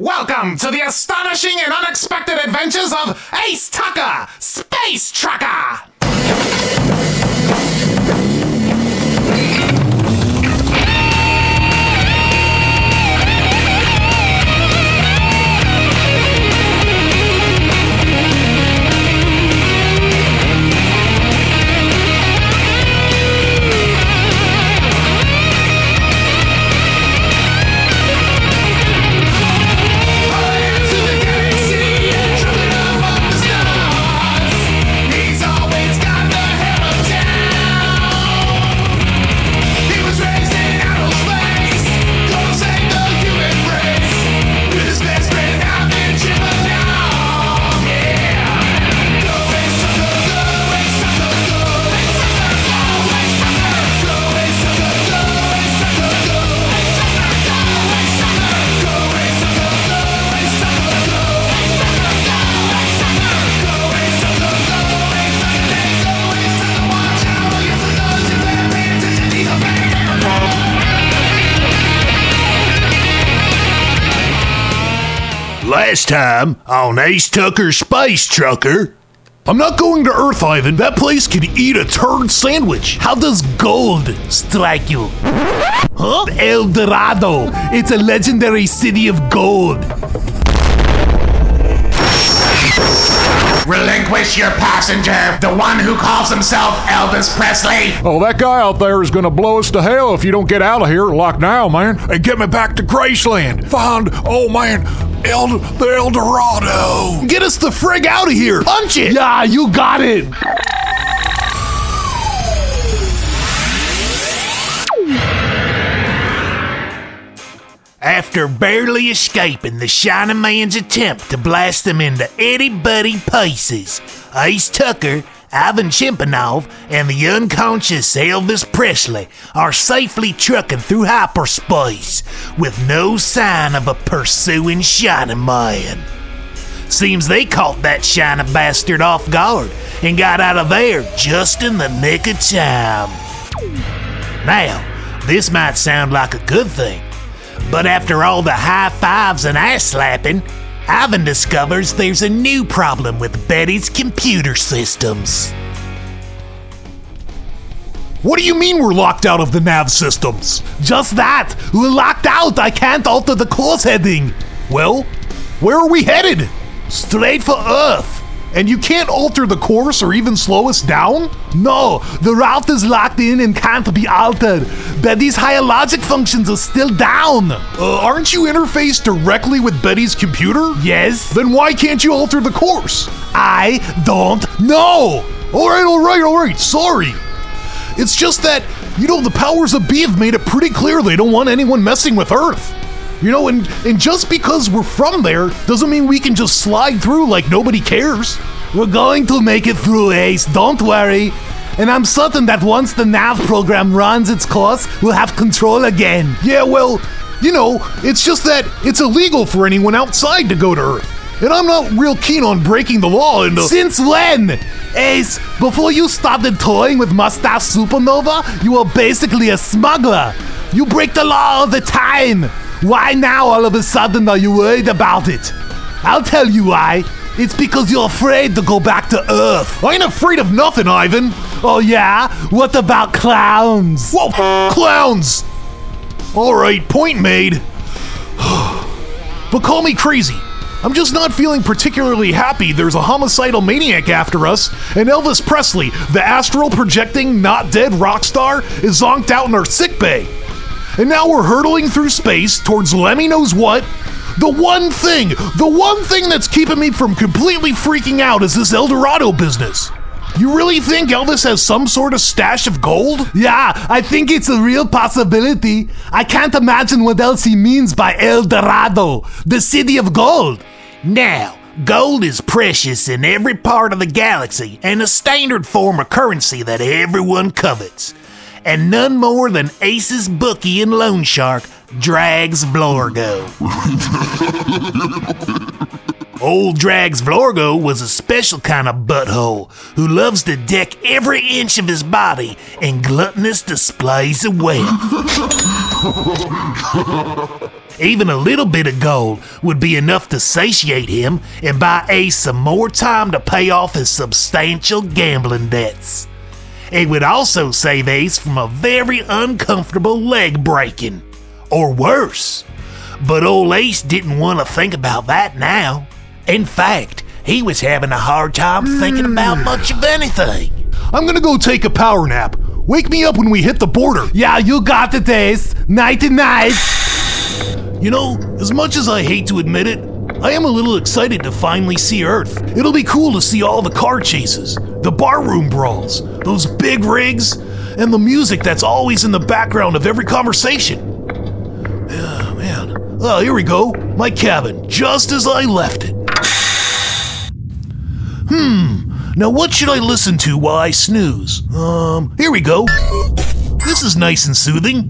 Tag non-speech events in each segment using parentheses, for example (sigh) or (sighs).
Welcome to the astonishing and unexpected adventures of Ace Tucker, Space Trucker! Time on Ace Tucker Space Trucker. I'm not going to Earth, Ivan. That place could eat a turd sandwich. How does gold strike you? Huh? El Dorado. It's a legendary city of gold. Relinquish your passenger, the one who calls himself Elvis Presley. Oh, that guy out there is gonna blow us to hell if you don't get out of here like now, man. And get me back to Graceland. Find, oh man, El, the El Dorado. Get us the frig out of here. Punch it. Yeah, you got it. After barely escaping the Shining Man's attempt to blast them into itty pieces, Ace Tucker, Ivan Chimpanov, and the unconscious Elvis Presley are safely trucking through hyperspace with no sign of a pursuing Shining Man. Seems they caught that shining bastard off guard and got out of there just in the nick of time. Now, this might sound like a good thing, but after all the high fives and ass slapping, Ivan discovers there's a new problem with Betty's computer systems. What do you mean we're locked out of the nav systems? Just that. We're locked out. I can't alter the course heading. Well, where are we headed? Straight for Earth. And you can't alter the course or even slow us down? No, the route is locked in and can't be altered. Betty's higher logic functions are still down. Uh, aren't you interfaced directly with Betty's computer? Yes? Then why can't you alter the course? I don't know. All right, all right, all right. Sorry. It's just that, you know, the powers of B have made it pretty clear they don't want anyone messing with Earth. You know, and, and just because we're from there doesn't mean we can just slide through like nobody cares. We're going to make it through, Ace. Don't worry. And I'm certain that once the nav program runs its course, we'll have control again. Yeah, well, you know, it's just that it's illegal for anyone outside to go to Earth. And I'm not real keen on breaking the law and. Uh, Since when? Ace, before you started toying with Mustache Supernova, you were basically a smuggler. You break the law all the time. Why now all of a sudden are you worried about it? I'll tell you why. It's because you're afraid to go back to Earth. I ain't afraid of nothing, Ivan. Oh yeah? What about clowns? Whoa, clowns! All right, point made. (sighs) but call me crazy. I'm just not feeling particularly happy there's a homicidal maniac after us, and Elvis Presley, the astral projecting, not dead rock star, is zonked out in our sickbay. And now we're hurtling through space towards Lemmy knows what. The one thing, the one thing that's keeping me from completely freaking out is this El Dorado business. You really think Elvis has some sort of stash of gold? Yeah, I think it's a real possibility. I can't imagine what else he means by El Dorado, the city of gold. Now, gold is precious in every part of the galaxy and a standard form of currency that everyone covets. And none more than Ace's Bookie and Loan Shark drags Vlorgo. Old Drags Vlorgo was a special kind of butthole who loves to deck every inch of his body in gluttonous displays of wealth. Even a little bit of gold would be enough to satiate him and buy Ace some more time to pay off his substantial gambling debts. It would also save Ace from a very uncomfortable leg breaking. Or worse. But old Ace didn't want to think about that now. In fact, he was having a hard time thinking about hmm. much of anything. I'm gonna go take a power nap. Wake me up when we hit the border. Yeah, you got it, Ace. Nighty night. You know, as much as I hate to admit it, I am a little excited to finally see Earth. It'll be cool to see all the car chases, the barroom brawls, those big rigs, and the music that's always in the background of every conversation. Yeah, man. Oh, here we go. My cabin, just as I left it. Hmm. Now, what should I listen to while I snooze? Um, here we go. This is nice and soothing.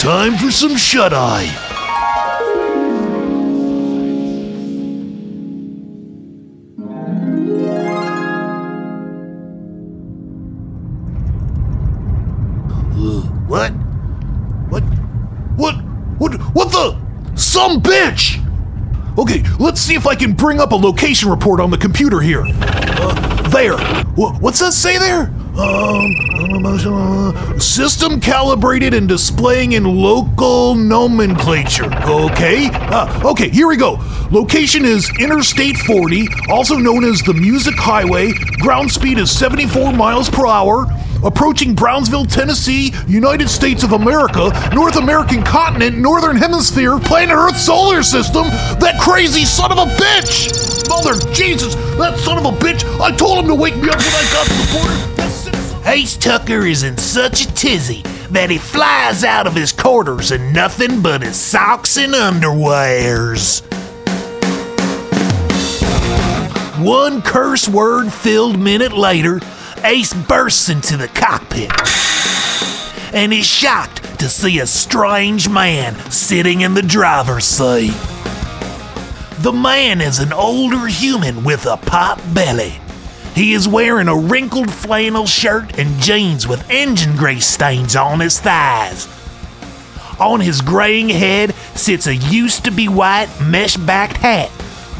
Time for some shut eye. What? What? What? What? What the? Some bitch! Okay, let's see if I can bring up a location report on the computer here. Uh, there. Wha- What's that say there? Um, system calibrated and displaying in local nomenclature. Okay. Uh, okay, here we go. Location is Interstate 40, also known as the Music Highway. Ground speed is 74 miles per hour. Approaching Brownsville, Tennessee, United States of America, North American continent, Northern Hemisphere, planet Earth solar system. That crazy son of a bitch! Mother Jesus, that son of a bitch! I told him to wake me up when I got to the border. Ace Tucker is in such a tizzy that he flies out of his quarters in nothing but his socks and underwears. One curse word filled minute later, Ace bursts into the cockpit and is shocked to see a strange man sitting in the driver's seat. The man is an older human with a pot belly. He is wearing a wrinkled flannel shirt and jeans with engine grease stains on his thighs. On his graying head sits a used to be white mesh backed hat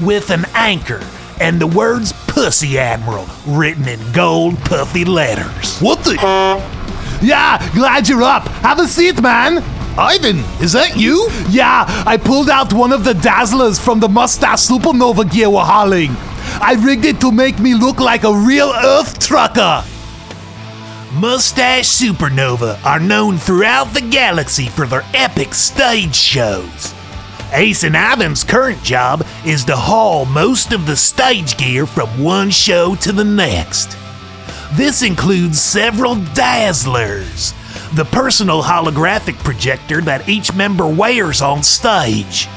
with an anchor and the words Pussy Admiral written in gold puffy letters. What the? (laughs) Yeah, glad you're up. Have a seat, man. Ivan, is that you? Yeah, I pulled out one of the dazzlers from the mustache supernova gear we're hauling. I rigged it to make me look like a real Earth trucker. Mustache Supernova are known throughout the galaxy for their epic stage shows. Ace and Ivan's current job is to haul most of the stage gear from one show to the next. This includes several Dazzlers, the personal holographic projector that each member wears on stage.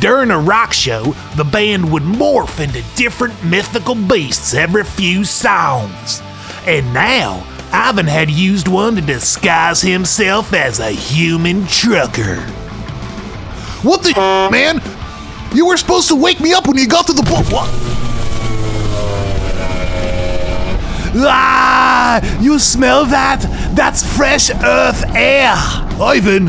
During a rock show, the band would morph into different mythical beasts every few songs. And now, Ivan had used one to disguise himself as a human trucker. What the (laughs) man? You were supposed to wake me up when you got to the boat. What? Ah, you smell that? That's fresh Earth air. Ivan,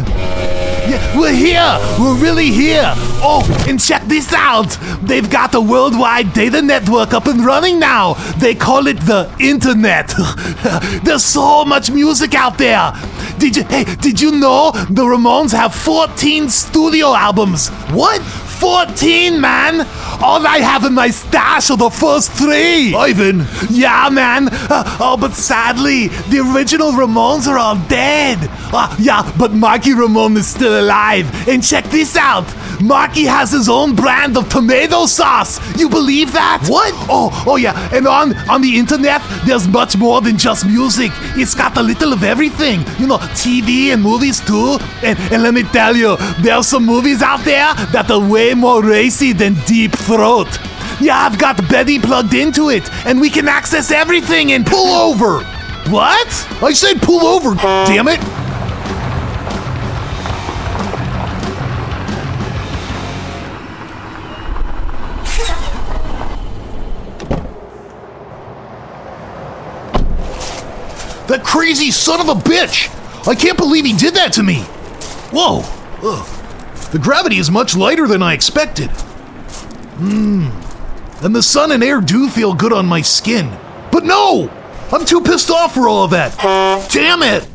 Yeah, we're here. We're really here. Oh, and check this out. They've got a worldwide data network up and running now. They call it the internet. (laughs) There's so much music out there. Did you hey, did you know the Ramones have 14 studio albums? What? 14, man! All I have in my stash are the first three! Ivan, Yeah, man. Uh, oh, but sadly, the original Ramones are all dead. Uh, yeah, but Marky Ramone is still alive. And check this out. Marky has his own brand of tomato sauce. You believe that? What? Oh, oh yeah. And on on the internet, there's much more than just music. It's got a little of everything. You know, TV and movies too. And, and let me tell you, there's some movies out there that are way more racy than Deep Throat. Yeah, I've got Betty plugged into it, and we can access everything and Pull over! What? I said pull over, damn it! That crazy son of a bitch! I can't believe he did that to me! Whoa! Ugh. The gravity is much lighter than I expected. Mmm. And the sun and air do feel good on my skin. But no! I'm too pissed off for all of that. Damn it!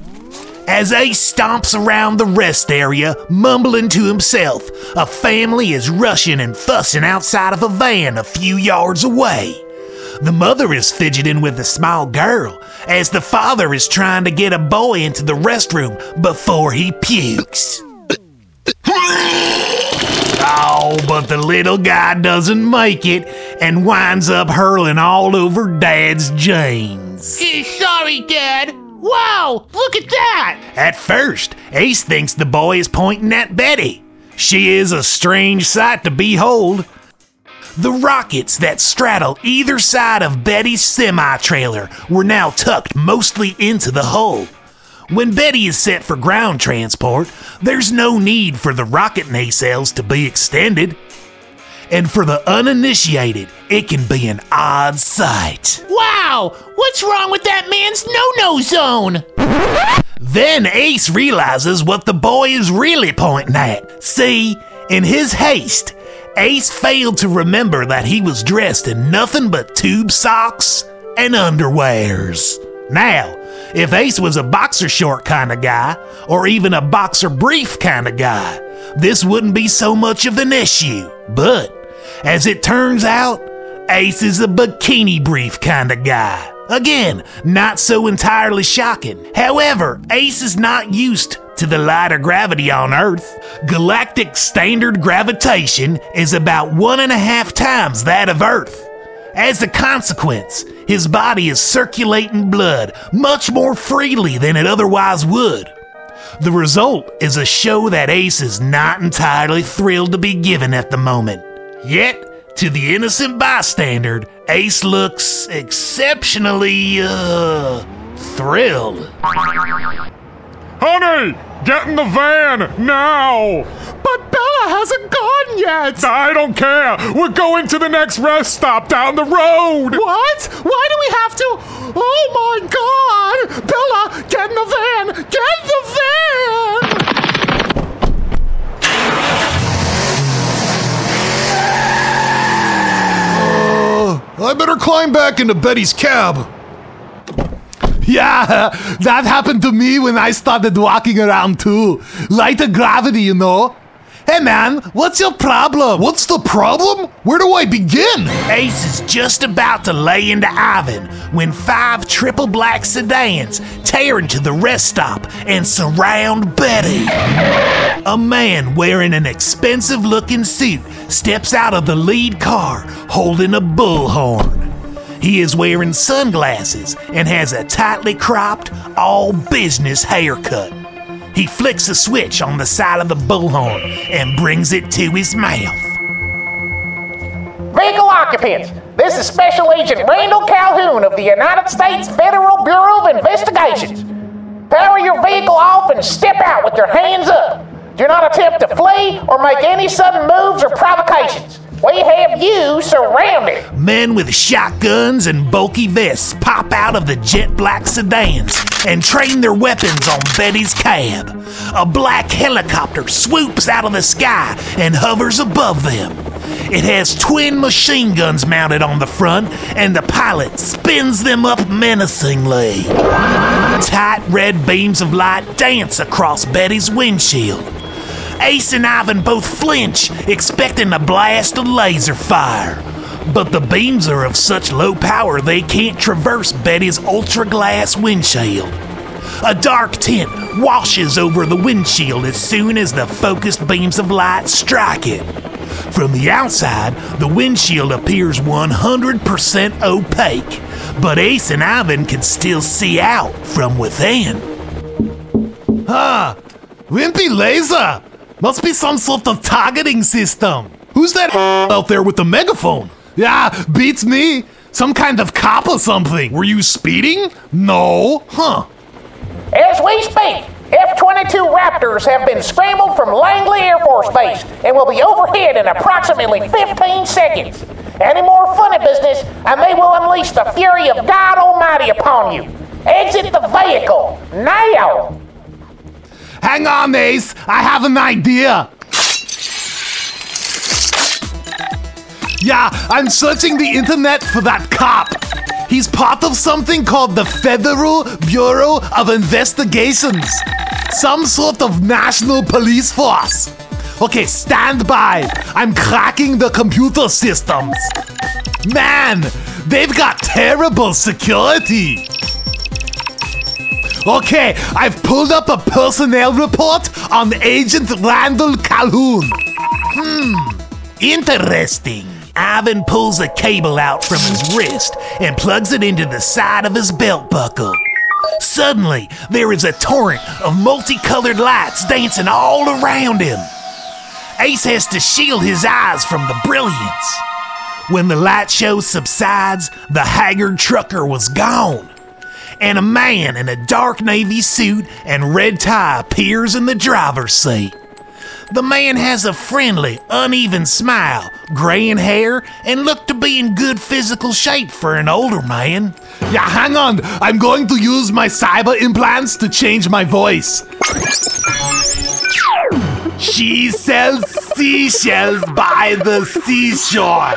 As Ace stomps around the rest area, mumbling to himself, a family is rushing and fussing outside of a van a few yards away. The mother is fidgeting with a small girl, as the father is trying to get a boy into the restroom before he pukes. Oh, but the little guy doesn't make it and winds up hurling all over Dad's jeans. Sorry, Dad. Wow, look at that. At first, Ace thinks the boy is pointing at Betty. She is a strange sight to behold. The rockets that straddle either side of Betty's semi trailer were now tucked mostly into the hull. When Betty is set for ground transport, there's no need for the rocket nacelles to be extended. And for the uninitiated, it can be an odd sight. Wow, what's wrong with that man's no-no zone? Then Ace realizes what the boy is really pointing at. See, in his haste, Ace failed to remember that he was dressed in nothing but tube socks and underwears. Now, if Ace was a boxer short kind of guy, or even a boxer brief kind of guy, this wouldn't be so much of an issue. But, as it turns out, Ace is a bikini brief kind of guy. Again, not so entirely shocking. However, Ace is not used to the lighter gravity on Earth. Galactic standard gravitation is about one and a half times that of Earth. As a consequence, his body is circulating blood much more freely than it otherwise would. The result is a show that Ace is not entirely thrilled to be given at the moment. Yet, to the innocent bystander, Ace looks exceptionally, uh, thrilled. Honey, get in the van now! But Bella hasn't gone yet. I don't care. We're going to the next rest stop down the road. What? Why do we have to? Oh my god! Bella, get in the van! Get in the van! Uh, I better climb back into Betty's cab. Yeah, that happened to me when I started walking around too. Lighter gravity, you know. Hey man, what's your problem? What's the problem? Where do I begin? Ace is just about to lay into Ivan when five triple black sedans tear into the rest stop and surround Betty. A man wearing an expensive looking suit steps out of the lead car holding a bullhorn. He is wearing sunglasses and has a tightly cropped, all business haircut. He flicks a switch on the side of the bullhorn and brings it to his mouth. Vehicle occupants, this is Special Agent Randall Calhoun of the United States Federal Bureau of Investigations. Power your vehicle off and step out with your hands up. Do not attempt to flee or make any sudden moves or provocations. We have you surrounded. Men with shotguns and bulky vests pop out of the jet black sedans and train their weapons on Betty's cab. A black helicopter swoops out of the sky and hovers above them. It has twin machine guns mounted on the front, and the pilot spins them up menacingly. Tight red beams of light dance across Betty's windshield. Ace and Ivan both flinch, expecting a blast of laser fire. But the beams are of such low power they can't traverse Betty's ultra glass windshield. A dark tint washes over the windshield as soon as the focused beams of light strike it. From the outside, the windshield appears 100% opaque, but Ace and Ivan can still see out from within. Ah, wimpy laser. Must be some sort of targeting system. Who's that (laughs) out there with the megaphone? Yeah, beats me. Some kind of cop or something. Were you speeding? No. Huh. As we speak, F 22 Raptors have been scrambled from Langley Air Force Base and will be overhead in approximately 15 seconds. Any more funny business, and they will unleash the fury of God Almighty upon you. Exit the vehicle now! Hang on, Ace. I have an idea. Yeah, I'm searching the internet for that cop. He's part of something called the Federal Bureau of Investigations. Some sort of national police force. Okay, stand by. I'm cracking the computer systems. Man, they've got terrible security. Okay, I've pulled up a personnel report on Agent Randall Calhoun. Hmm, interesting. Ivan pulls a cable out from his wrist and plugs it into the side of his belt buckle. Suddenly, there is a torrent of multicolored lights dancing all around him. Ace has to shield his eyes from the brilliance. When the light show subsides, the haggard trucker was gone. And a man in a dark navy suit and red tie appears in the driver's seat. The man has a friendly, uneven smile, graying hair, and looked to be in good physical shape for an older man. Yeah, hang on. I'm going to use my cyber implants to change my voice. She sells seashells by the seashore.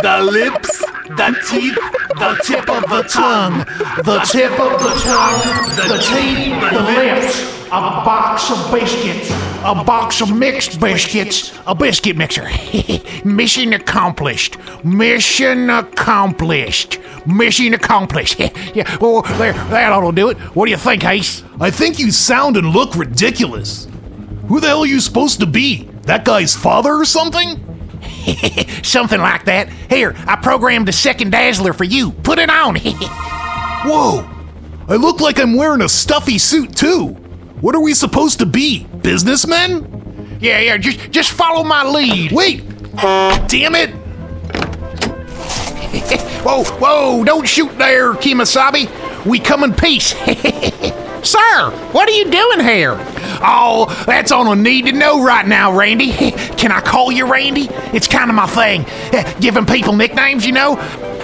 The lips, the teeth, the tip of the tongue. The tip of the tongue, the teeth, the lips. A box of biscuits. A box of mixed biscuits. A biscuit mixer. (laughs) Mission accomplished. Mission accomplished. Mission accomplished. (laughs) yeah, well, there, that ought to do it. What do you think, Ace? I think you sound and look ridiculous. Who the hell are you supposed to be? That guy's father or something? (laughs) Something like that. Here, I programmed a second dazzler for you. Put it on. (laughs) Whoa! I look like I'm wearing a stuffy suit too. What are we supposed to be? Businessmen? yeah, yeah, just, just follow my lead. Wait! Damn it! (laughs) Whoa, whoa, don't shoot there, Kemosabe. We come in peace. Sir, what are you doing here? Oh, that's on a need to know right now, Randy. (laughs) Can I call you Randy? It's kind of my thing. (laughs) Giving people nicknames, you know?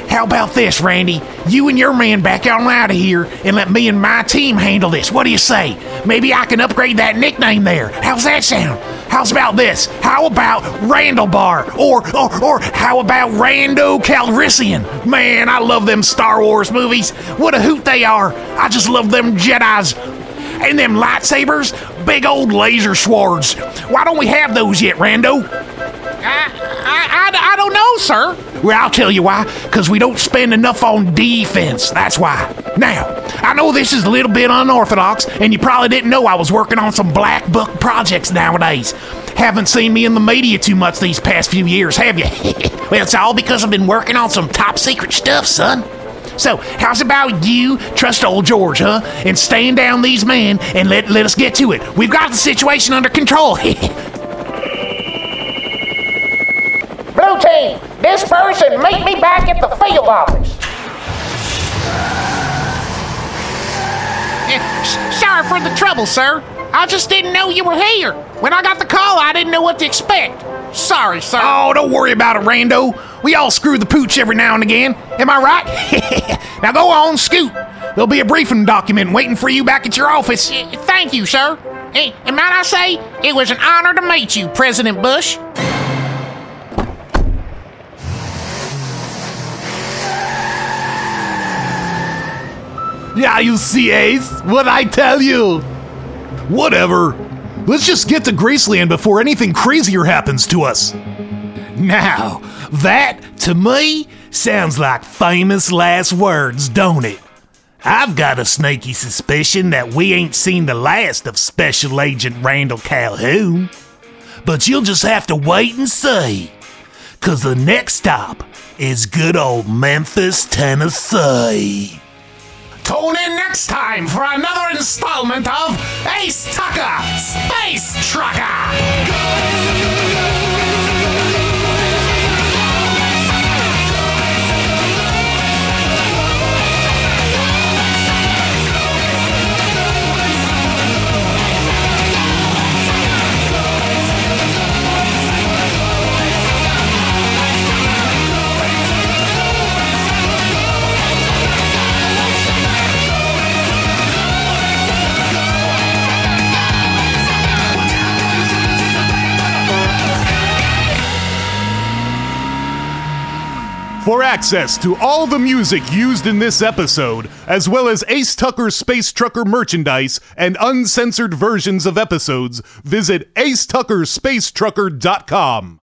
How about this, Randy? You and your man back on out of here and let me and my team handle this. What do you say? Maybe I can upgrade that nickname there. How's that sound? How's about this? How about Randall Bar? Or, or, or how about Rando Calrissian? Man, I love them Star Wars movies. What a hoot they are. I just love them Jedi's. And them lightsabers, big old laser swords. Why don't we have those yet, Rando? I, I, I, I don't know, sir. Well, I'll tell you why. Because we don't spend enough on defense. That's why. Now, I know this is a little bit unorthodox, and you probably didn't know I was working on some black book projects nowadays. Haven't seen me in the media too much these past few years, have you? (laughs) well, it's all because I've been working on some top secret stuff, son. So, how's about you trust old George, huh? And stand down these men and let, let us get to it. We've got the situation under control. (laughs) Blue team, this person, meet me back at the field office. Eh, sorry for the trouble, sir. I just didn't know you were here. When I got the call, I didn't know what to expect. Sorry, sir. Oh, don't worry about it, Rando. We all screw the pooch every now and again. Am I right? (laughs) now go on, scoot. There'll be a briefing document waiting for you back at your office. Eh, eh, thank you, sir. And and might I say, it was an honor to meet you, President Bush. Yeah, you see, Ace? What I tell you? Whatever. Let's just get to Graceland before anything crazier happens to us. Now, that to me sounds like famous last words, don't it? I've got a snaky suspicion that we ain't seen the last of Special Agent Randall Calhoun. But you'll just have to wait and see. Cause the next stop is good old Memphis, Tennessee. Tune in next time for another installment of Ace Tucker Space Trucker. Access to all the music used in this episode, as well as Ace Tucker Space Trucker merchandise and uncensored versions of episodes, visit acetuckerspacetrucker.com.